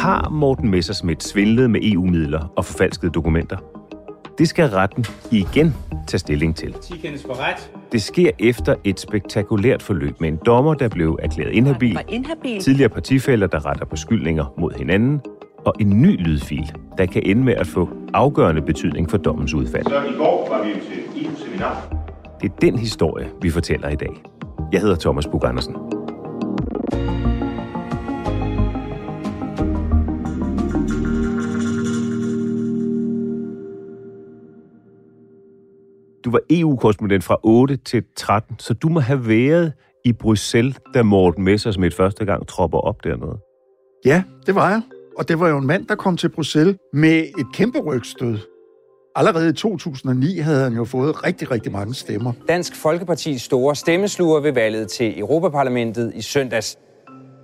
Har Morten Messerschmidt svindlet med EU-midler og forfalskede dokumenter? Det skal retten igen tage stilling til. Det sker efter et spektakulært forløb med en dommer, der blev erklæret inhabil, tidligere partifælder, der retter beskyldninger mod hinanden, og en ny lydfil, der kan ende med at få afgørende betydning for dommens udfald. Så i går var vi jo til EU-seminar. Det er den historie, vi fortæller i dag. Jeg hedder Thomas Bug Andersen. Du var EU-korrespondent fra 8 til 13, så du må have været i Bruxelles, da Morten Messersmith første gang tropper op dernede. Ja, det var jeg. Og det var jo en mand, der kom til Bruxelles med et kæmpe rygstød. Allerede i 2009 havde han jo fået rigtig, rigtig mange stemmer. Dansk Folkepartis store stemmesluger ved valget til Europaparlamentet i søndags.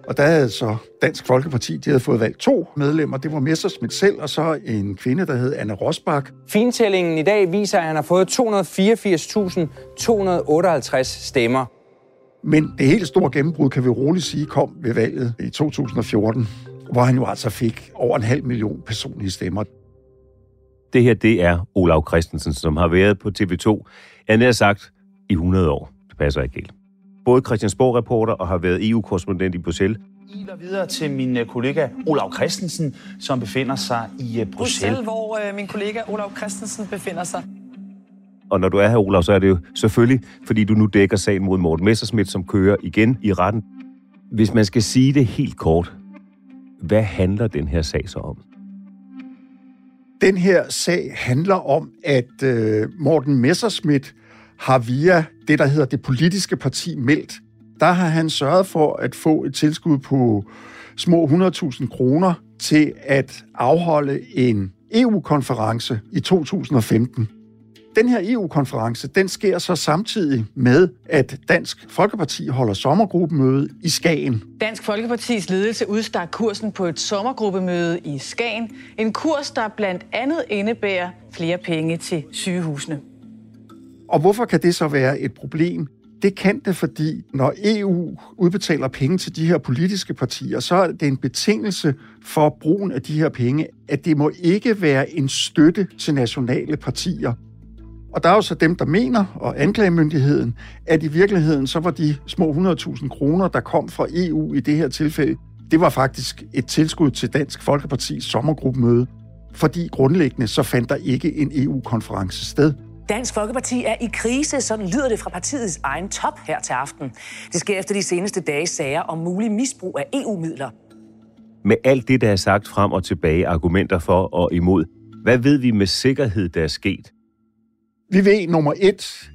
Og der havde så Dansk Folkeparti, de havde fået valgt to medlemmer. Det var Messersmith selv, og så en kvinde, der hed Anne Rosbach. Fintællingen i dag viser, at han har fået 284.258 stemmer. Men det helt store gennembrud, kan vi roligt sige, kom ved valget i 2014, hvor han jo altså fik over en halv million personlige stemmer. Det her, det er Olav Christensen, som har været på TV2, jeg har sagt, i 100 år. Det passer ikke helt. Både Christiansborg-reporter og har været EU-korrespondent i Bruxelles. iler videre til min øh, kollega Olav Christensen, som befinder sig i øh, Bruxelles. Bruxelles, hvor øh, min kollega Olav Christensen befinder sig. Og når du er her, Olav, så er det jo selvfølgelig, fordi du nu dækker sagen mod Morten Messerschmidt, som kører igen i retten. Hvis man skal sige det helt kort, hvad handler den her sag så om? Den her sag handler om, at øh, Morten Messerschmidt har via det, der hedder det politiske parti Meldt, der har han sørget for at få et tilskud på små 100.000 kroner til at afholde en EU-konference i 2015. Den her EU-konference, den sker så samtidig med, at Dansk Folkeparti holder sommergruppemøde i Skagen. Dansk Folkepartis ledelse udstak kursen på et sommergruppemøde i Skagen. En kurs, der blandt andet indebærer flere penge til sygehusene. Og hvorfor kan det så være et problem? Det kan det, fordi når EU udbetaler penge til de her politiske partier, så er det en betingelse for brugen af de her penge, at det må ikke være en støtte til nationale partier. Og der er jo så dem, der mener, og anklagemyndigheden, at i virkeligheden så var de små 100.000 kroner, der kom fra EU i det her tilfælde, det var faktisk et tilskud til Dansk Folkepartis sommergruppemøde, fordi grundlæggende så fandt der ikke en EU-konference sted. Dansk Folkeparti er i krise, sådan lyder det fra partiets egen top her til aften. Det sker efter de seneste dages sager om mulig misbrug af EU-midler. Med alt det, der er sagt frem og tilbage, argumenter for og imod, hvad ved vi med sikkerhed, der er sket? Vi ved nummer et,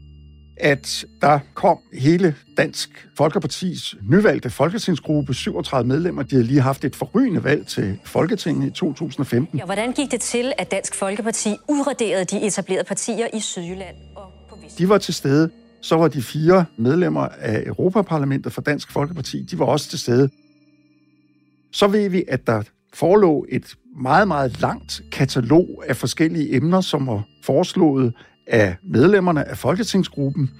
at der kom hele Dansk Folkepartis nyvalgte folketingsgruppe, 37 medlemmer. De havde lige haft et forrygende valg til Folketinget i 2015. Ja, hvordan gik det til, at Dansk Folkeparti udraderede de etablerede partier i Sydjylland og på Vest? De var til stede. Så var de fire medlemmer af Europaparlamentet for Dansk Folkeparti, de var også til stede. Så ved vi, at der forelå et meget, meget langt katalog af forskellige emner, som var foreslået af medlemmerne af Folketingsgruppen,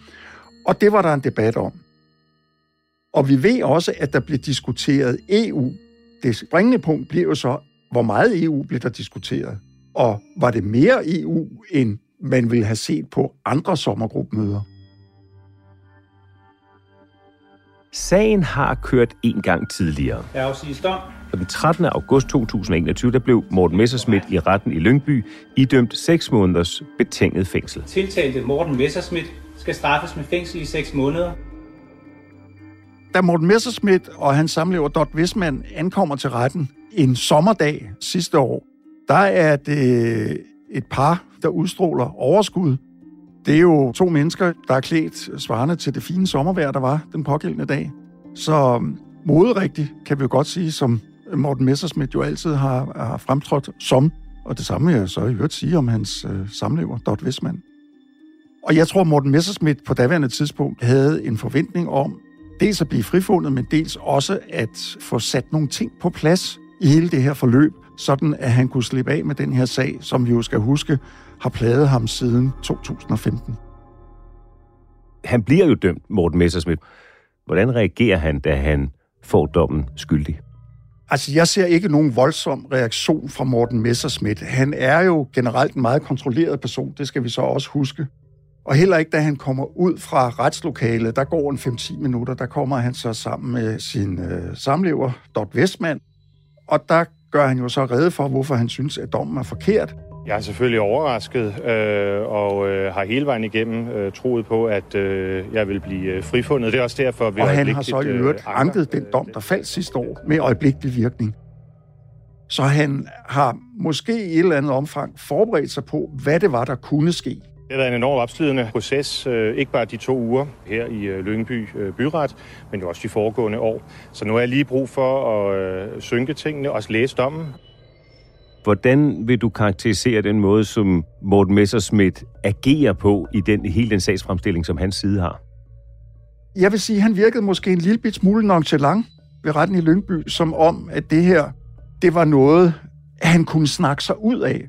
og det var der en debat om. Og vi ved også, at der blev diskuteret EU. Det springende punkt bliver jo så, hvor meget EU blev der diskuteret. Og var det mere EU, end man ville have set på andre sommergruppemøder? Sagen har kørt en gang tidligere. Og den 13. august 2021, der blev Morten Messerschmidt i retten i Lyngby idømt 6 måneders betinget fængsel. Tiltalte Morten Messerschmidt skal straffes med fængsel i 6 måneder. Da Morten Messerschmidt og hans samlever Dot Wisman ankommer til retten en sommerdag sidste år, der er det et par, der udstråler overskud. Det er jo to mennesker, der er klædt svarende til det fine sommervejr, der var den pågældende dag. Så øhm, moderigtigt, kan vi jo godt sige, som Morten Messersmith jo altid har, har fremtrådt som. Og det samme vil jeg så i øvrigt sige om hans øh, samlever, Dot Wisman. Og jeg tror, Morten Messersmith på daværende tidspunkt havde en forventning om dels at blive frifundet, men dels også at få sat nogle ting på plads i hele det her forløb, sådan at han kunne slippe af med den her sag, som vi jo skal huske, har plaget ham siden 2015. Han bliver jo dømt, Morten Messerschmidt. Hvordan reagerer han, da han får dommen skyldig? Altså, jeg ser ikke nogen voldsom reaktion fra Morten Messerschmidt. Han er jo generelt en meget kontrolleret person, det skal vi så også huske. Og heller ikke, da han kommer ud fra retslokalet, der går en 5-10 minutter, der kommer han så sammen med sin øh, samlever, Dot Westman. Og der gør han jo så redde for, hvorfor han synes, at dommen er forkert. Jeg er selvfølgelig overrasket øh, og øh, har hele vejen igennem øh, troet på, at øh, jeg vil blive øh, frifundet. Det er også derfor, vi Og han har så i øvrigt øh, anket den dom, der faldt sidste år med øjeblikkelig virkning. Så han har måske i et eller andet omfang forberedt sig på, hvad det var, der kunne ske. Det har været en enormt opslidende proces, øh, ikke bare de to uger her i øh, Lyngby øh, Byret, men jo også de foregående år. Så nu har jeg lige brug for at øh, synke tingene og læse dommen. Hvordan vil du karakterisere den måde, som Morten Messerschmidt agerer på i den, hele den sagsfremstilling, som hans side har? Jeg vil sige, at han virkede måske en lille bit smule nonchalant ved retten i Lyngby, som om, at det her, det var noget, han kunne snakke sig ud af.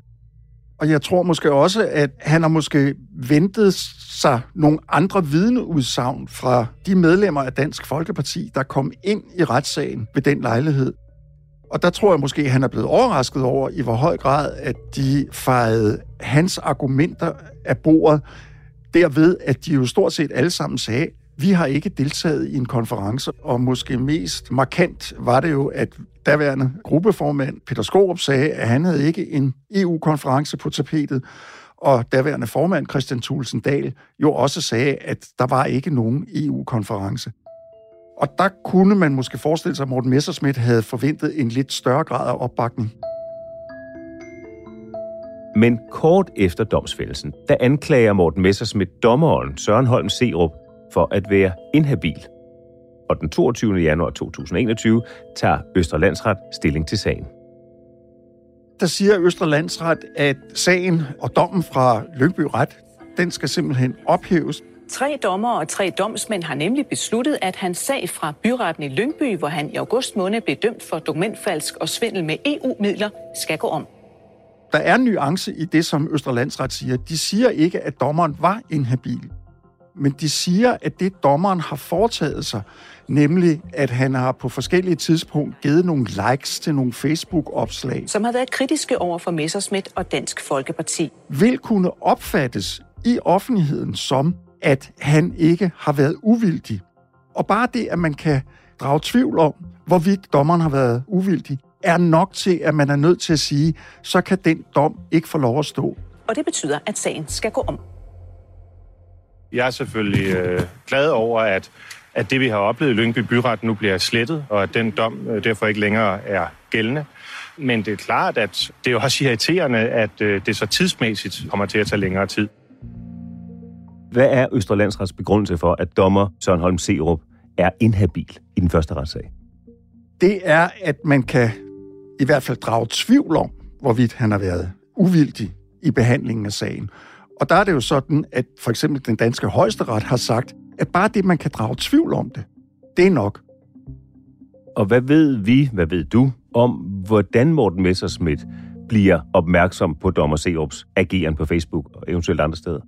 Og jeg tror måske også, at han har måske ventet sig nogle andre vidneudsagn fra de medlemmer af Dansk Folkeparti, der kom ind i retssagen ved den lejlighed. Og der tror jeg måske, at han er blevet overrasket over, i hvor høj grad, at de fejede hans argumenter af bordet, derved, at de jo stort set alle sammen sagde, vi har ikke deltaget i en konference, og måske mest markant var det jo, at daværende gruppeformand Peter Skorup sagde, at han havde ikke en EU-konference på tapetet, og daværende formand Christian Thulsen Dahl jo også sagde, at der var ikke nogen EU-konference. Og der kunne man måske forestille sig, at Morten Messerschmidt havde forventet en lidt større grad af opbakning. Men kort efter domsfældelsen, der anklager Morten Messerschmidt dommeren Søren Holm Serup for at være inhabil. Og den 22. januar 2021 tager Østre Landsret stilling til sagen. Der siger Østre Landsret, at sagen og dommen fra Lyngby Ret, den skal simpelthen ophæves. Tre dommer og tre domsmænd har nemlig besluttet, at hans sag fra byretten i Lyngby, hvor han i august måned blev dømt for dokumentfalsk og svindel med EU-midler, skal gå om. Der er nuance i det, som Østre Landsret siger. De siger ikke, at dommeren var inhabil men de siger, at det dommeren har foretaget sig, nemlig at han har på forskellige tidspunkter givet nogle likes til nogle Facebook-opslag. Som har været kritiske over for Messersmith og Dansk Folkeparti. Vil kunne opfattes i offentligheden som, at han ikke har været uvildig. Og bare det, at man kan drage tvivl om, hvorvidt dommeren har været uvildig, er nok til, at man er nødt til at sige, så kan den dom ikke få lov at stå. Og det betyder, at sagen skal gå om. Jeg er selvfølgelig øh, glad over, at, at det, vi har oplevet i Lyngby Byret, nu bliver slettet, og at den dom øh, derfor ikke længere er gældende. Men det er klart, at det er også irriterende, at øh, det så tidsmæssigt kommer til at tage længere tid. Hvad er Østerlandsrets begrundelse for, at dommer Søren Holm Serup er inhabil i den første retssag? Det er, at man kan i hvert fald drage tvivl om, hvorvidt han har været uvildig i behandlingen af sagen. Og der er det jo sådan, at for eksempel den danske højesteret har sagt, at bare det, man kan drage tvivl om det, det er nok. Og hvad ved vi, hvad ved du, om hvordan Morten Messerschmidt bliver opmærksom på dommer Serups ageren på Facebook og eventuelt andre steder?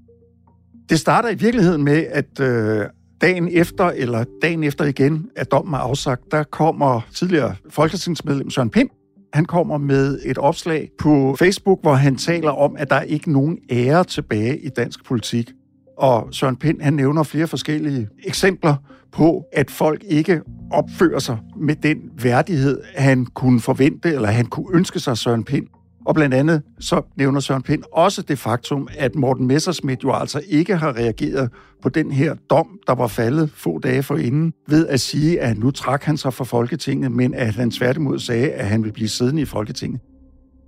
Det starter i virkeligheden med, at øh, dagen efter, eller dagen efter igen, at dommen er afsagt, der kommer tidligere folketingsmedlem Søren Pind. Han kommer med et opslag på Facebook, hvor han taler om, at der ikke er nogen ære tilbage i dansk politik. Og Søren Pind, han nævner flere forskellige eksempler på, at folk ikke opfører sig med den værdighed, han kunne forvente, eller han kunne ønske sig Søren Pind. Og blandt andet så nævner Søren Pind også det faktum, at Morten Messersmith jo altså ikke har reageret på den her dom, der var faldet få dage forinden, ved at sige, at nu trak han sig fra Folketinget, men at han tværtimod sagde, at han vil blive siddende i Folketinget.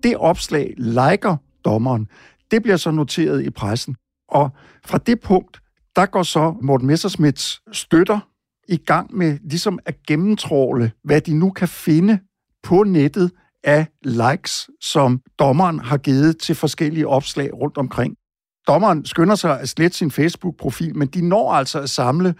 Det opslag liker dommeren. Det bliver så noteret i pressen. Og fra det punkt, der går så Morten Messersmiths støtter i gang med ligesom at gennemtråle, hvad de nu kan finde på nettet af likes, som dommeren har givet til forskellige opslag rundt omkring. Dommeren skynder sig at slette sin Facebook-profil, men de når altså at samle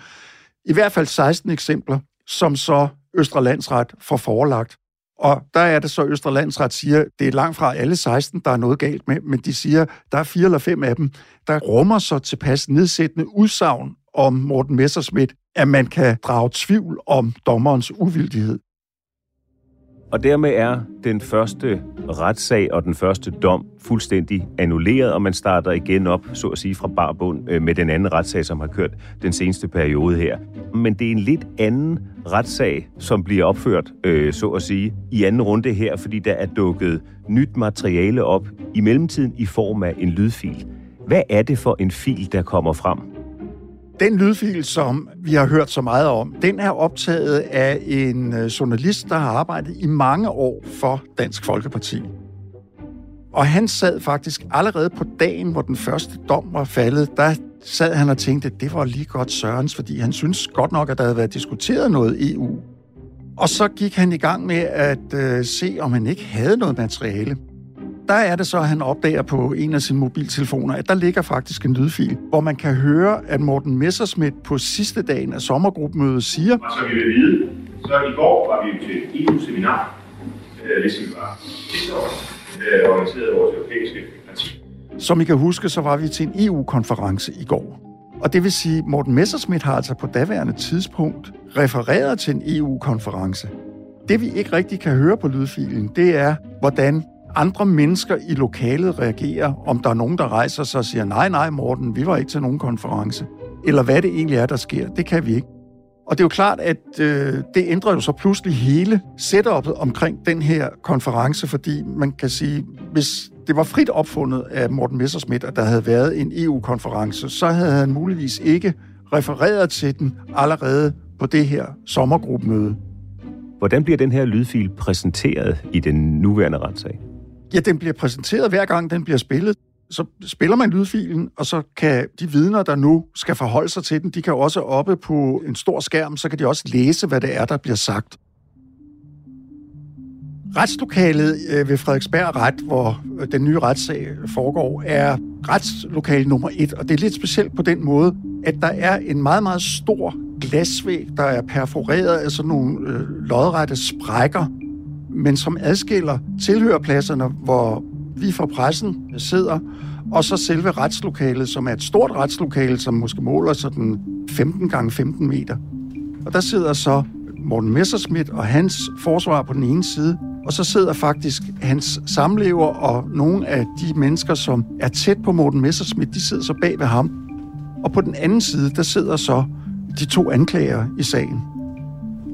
i hvert fald 16 eksempler, som så Østre Landsret får forelagt. Og der er det så, Østre Landsret siger, det er langt fra alle 16, der er noget galt med, men de siger, der er fire eller fem af dem, der rummer så tilpas nedsættende udsagn om Morten Messerschmidt, at man kan drage tvivl om dommerens uvildighed. Og dermed er den første retssag og den første dom fuldstændig annulleret, og man starter igen op, så at sige, fra barbund øh, med den anden retssag, som har kørt den seneste periode her. Men det er en lidt anden retssag, som bliver opført, øh, så at sige, i anden runde her, fordi der er dukket nyt materiale op i mellemtiden i form af en lydfil. Hvad er det for en fil, der kommer frem? Den lydfil, som vi har hørt så meget om, den er optaget af en øh, journalist, der har arbejdet i mange år for Dansk Folkeparti. Og han sad faktisk allerede på dagen, hvor den første dom var faldet, der sad han og tænkte, at det var lige godt Sørens, fordi han synes godt nok, at der havde været diskuteret noget EU. Og så gik han i gang med at øh, se, om han ikke havde noget materiale der er det så, at han opdager på en af sine mobiltelefoner, at der ligger faktisk en lydfil, hvor man kan høre, at Morten Messerschmidt på sidste dagen af sommergruppemødet siger... Og så vi vil vide, så i går var vi til EU-seminar, øh, ligesom vi var sidste år, øh, organiseret vores europæiske parti. Som I kan huske, så var vi til en EU-konference i går. Og det vil sige, at Morten Messerschmidt har altså på daværende tidspunkt refereret til en EU-konference. Det vi ikke rigtig kan høre på lydfilen, det er, hvordan andre mennesker i lokalet reagerer, om der er nogen, der rejser sig og siger, nej, nej, Morten, vi var ikke til nogen konference. Eller hvad det egentlig er, der sker. Det kan vi ikke. Og det er jo klart, at øh, det ændrer jo så pludselig hele setupet omkring den her konference, fordi man kan sige, hvis det var frit opfundet af Morten Messerschmidt, at der havde været en EU-konference, så havde han muligvis ikke refereret til den allerede på det her sommergruppemøde. Hvordan bliver den her lydfil præsenteret i den nuværende retssag? Ja, den bliver præsenteret hver gang, den bliver spillet. Så spiller man lydfilen, og så kan de vidner, der nu skal forholde sig til den, de kan også oppe på en stor skærm, så kan de også læse, hvad det er, der bliver sagt. Retslokalet øh, ved Frederiksberg Ret, hvor øh, den nye retssag foregår, er retslokale nummer et, og det er lidt specielt på den måde, at der er en meget, meget stor glasvæg, der er perforeret af sådan nogle øh, lodrette sprækker, men som adskiller tilhørpladserne, hvor vi fra pressen sidder, og så selve retslokalet, som er et stort retslokale, som måske måler sådan 15 gange 15 meter. Og der sidder så Morten Messerschmidt og hans forsvar på den ene side, og så sidder faktisk hans samlever og nogle af de mennesker, som er tæt på Morten Messerschmidt, de sidder så bag ved ham. Og på den anden side, der sidder så de to anklager i sagen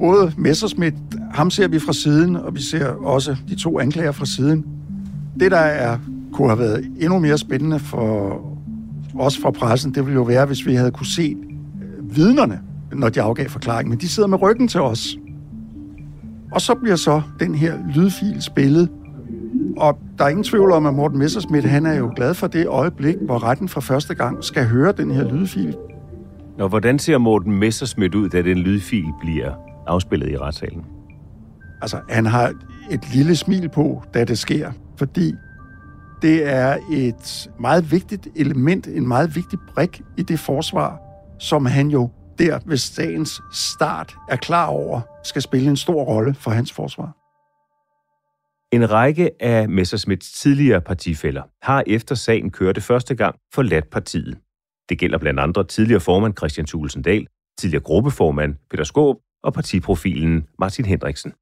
både Messerschmidt, ham ser vi fra siden, og vi ser også de to anklager fra siden. Det, der er, kunne have været endnu mere spændende for os fra pressen, det ville jo være, hvis vi havde kunne se øh, vidnerne, når de afgav forklaring, men de sidder med ryggen til os. Og så bliver så den her lydfil spillet, Og der er ingen tvivl om, at Morten Messersmith, han er jo glad for det øjeblik, hvor retten for første gang skal høre den her lydfil. Nå, hvordan ser Morten Messersmith ud, da den lydfil bliver afspillet i retssalen? Altså, han har et lille smil på, da det sker, fordi det er et meget vigtigt element, en meget vigtig brik i det forsvar, som han jo der ved sagens start er klar over, skal spille en stor rolle for hans forsvar. En række af Messersmiths tidligere partifælder har efter sagen kørte første gang forladt partiet. Det gælder blandt andre tidligere formand Christian Tulsendal, tidligere gruppeformand Peter Skåb og partiprofilen Martin Hendriksen.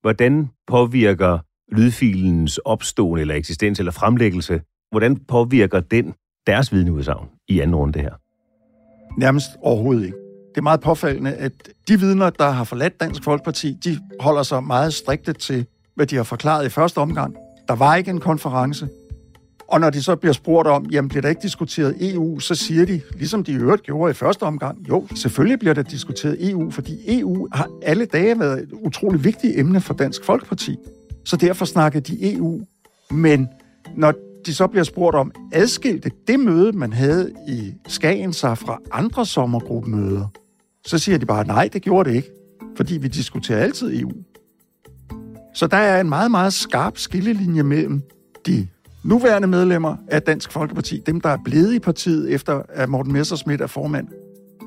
Hvordan påvirker lydfilens opståen eller eksistens eller fremlæggelse, hvordan påvirker den deres vidneudsagn i anden runde her? Nærmest overhovedet ikke. Det er meget påfaldende, at de vidner, der har forladt Dansk Folkeparti, de holder sig meget strikte til, hvad de har forklaret i første omgang. Der var ikke en konference. Og når de så bliver spurgt om, jamen bliver der ikke diskuteret EU, så siger de, ligesom de i øvrigt gjorde i første omgang, jo, selvfølgelig bliver der diskuteret EU, fordi EU har alle dage været et utroligt vigtigt emne for Dansk Folkeparti. Så derfor snakker de EU. Men når de så bliver spurgt om, adskilte det møde, man havde i Skagen sig fra andre sommergruppemøder, så siger de bare, nej, det gjorde det ikke, fordi vi diskuterer altid EU. Så der er en meget, meget skarp skillelinje mellem de nuværende medlemmer af Dansk Folkeparti, dem, der er blevet i partiet efter at Morten Messersmith er formand,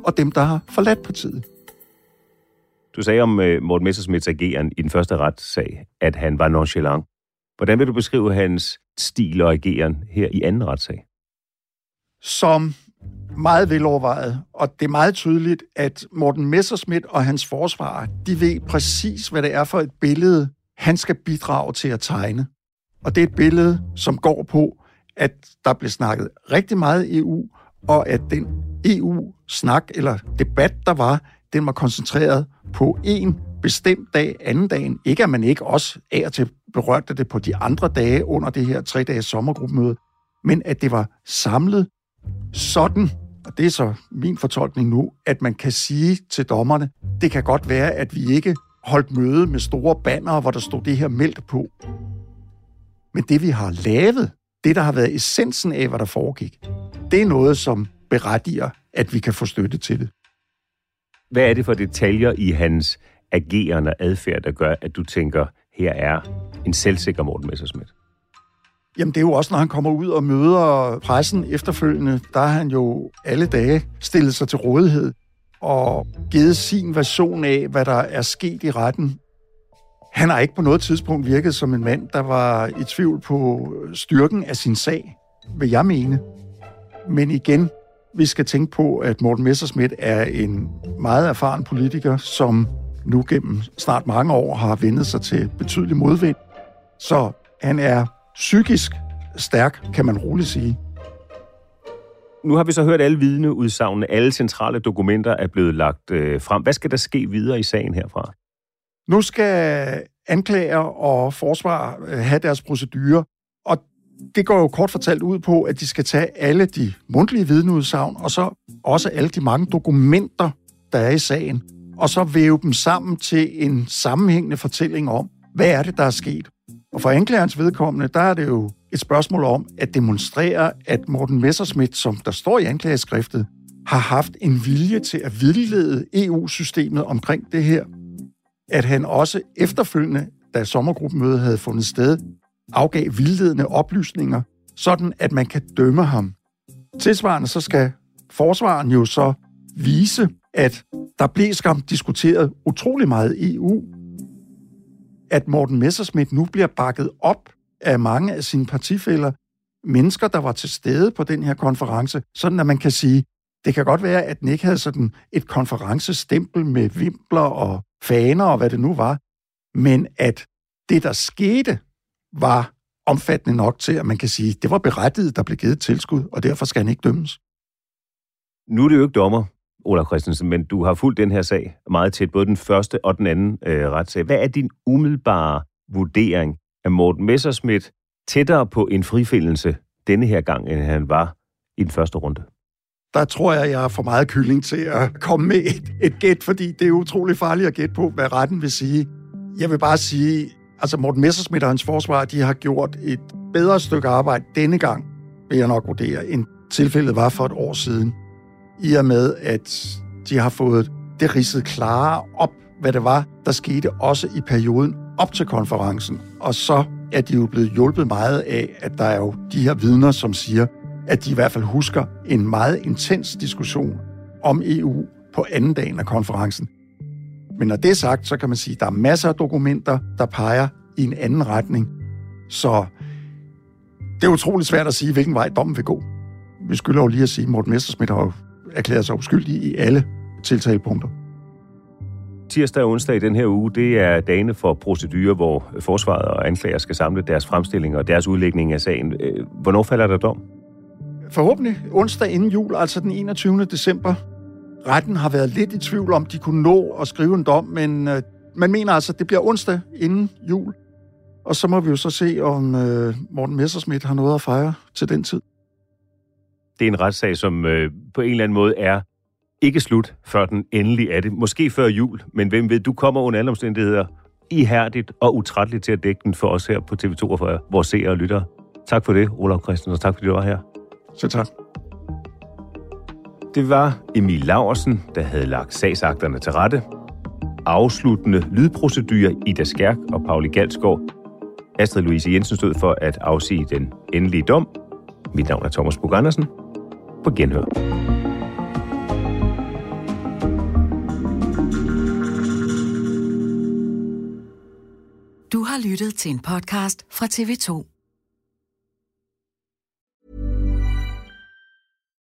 og dem, der har forladt partiet. Du sagde om uh, Morten Messersmiths ageren i den første retssag, at han var nonchalant. Hvordan vil du beskrive hans stil og ageren her i anden retssag? Som meget velovervejet, og det er meget tydeligt, at Morten Messersmith og hans forsvarer, de ved præcis, hvad det er for et billede, han skal bidrage til at tegne. Og det er et billede, som går på, at der blev snakket rigtig meget EU, og at den EU-snak eller debat, der var, den var koncentreret på en bestemt dag, anden dagen. Ikke at man ikke også af og til berørte det på de andre dage under det her tre dages sommergruppemøde, men at det var samlet sådan, og det er så min fortolkning nu, at man kan sige til dommerne, det kan godt være, at vi ikke holdt møde med store bannere, hvor der stod det her meldt på. Men det, vi har lavet, det, der har været essensen af, hvad der foregik, det er noget, som berettiger, at vi kan få støtte til det. Hvad er det for detaljer i hans agerende adfærd, der gør, at du tænker, her er en selvsikker Morten Messersmith? Jamen det er jo også, når han kommer ud og møder pressen efterfølgende, der har han jo alle dage stillet sig til rådighed og givet sin version af, hvad der er sket i retten. Han har ikke på noget tidspunkt virket som en mand, der var i tvivl på styrken af sin sag, vil jeg mene. Men igen, vi skal tænke på, at Morten Messerschmidt er en meget erfaren politiker, som nu gennem snart mange år har vendet sig til betydelig modvind. Så han er psykisk stærk, kan man roligt sige. Nu har vi så hørt alle vidneudsagnene, alle centrale dokumenter er blevet lagt øh, frem. Hvad skal der ske videre i sagen herfra? Nu skal anklager og forsvar øh, have deres procedurer, og det går jo kort fortalt ud på, at de skal tage alle de mundtlige vidneudsagn, og så også alle de mange dokumenter, der er i sagen, og så væve dem sammen til en sammenhængende fortælling om, hvad er det, der er sket. Og for anklagerens vedkommende, der er det jo et spørgsmål om at demonstrere, at Morten Messerschmidt, som der står i anklageskriftet, har haft en vilje til at vildlede EU-systemet omkring det her. At han også efterfølgende, da sommergruppemødet havde fundet sted, afgav vildledende oplysninger, sådan at man kan dømme ham. Tilsvarende så skal forsvaren jo så vise, at der blev skam diskuteret utrolig meget EU, at Morten Messerschmidt nu bliver bakket op af mange af sine partifælder, mennesker, der var til stede på den her konference, sådan at man kan sige, det kan godt være, at den ikke havde sådan et konferencestempel med vimpler og faner og hvad det nu var, men at det, der skete, var omfattende nok til, at man kan sige, det var berettiget, der blev givet tilskud, og derfor skal han ikke dømmes. Nu er det jo ikke dommer, Ola Christensen, men du har fulgt den her sag meget tæt, både den første og den anden øh, retssag. Hvad er din umiddelbare vurdering af Morten Messerschmidt tættere på en frifindelse denne her gang, end han var i den første runde? Der tror jeg, jeg er for meget kylling til at komme med et, et gæt, fordi det er utrolig farligt at gætte på, hvad retten vil sige. Jeg vil bare sige, Altså Morten Messersmith og hans forsvar, de har gjort et bedre stykke arbejde denne gang, vil jeg nok vurdere, end tilfældet var for et år siden. I og med, at de har fået det ridset klare op, hvad det var, der skete også i perioden op til konferencen. Og så er de jo blevet hjulpet meget af, at der er jo de her vidner, som siger, at de i hvert fald husker en meget intens diskussion om EU på anden dagen af konferencen. Men når det er sagt, så kan man sige, at der er masser af dokumenter, der peger i en anden retning. Så det er utroligt svært at sige, hvilken vej dommen vil gå. Vi skylder jo lige at sige, at Morten Messerschmidt har erklæret sig uskyldig i alle tiltalepunkter. Tirsdag og onsdag i den her uge, det er dagene for procedurer, hvor forsvaret og anklager skal samle deres fremstillinger og deres udlægning af sagen. Øh, hvornår falder der dom? Forhåbentlig onsdag inden jul, altså den 21. december. Retten har været lidt i tvivl om, de kunne nå at skrive en dom, men øh, man mener altså, at det bliver onsdag inden jul. Og så må vi jo så se, om øh, Morten Messersmith har noget at fejre til den tid. Det er en retssag, som øh, på en eller anden måde er ikke slut, før den endelig er det. Måske før jul, men hvem ved, du kommer under alle omstændigheder ihærdigt og utrætteligt til at dække den for os her på TV2 og for vores seere og lyttere. Tak for det, Olaf Christensen, og tak fordi du var her. Så tak. Det var Emil Laversen, der havde lagt sagsakterne til rette. Afsluttende lydprocedurer Ida Skærk og Pauli Galsgaard. Astrid Louise Jensen stod for at afsige den endelige dom. Mit navn er Thomas Bug Andersen. På genhør. Du har lyttet til en podcast fra TV2.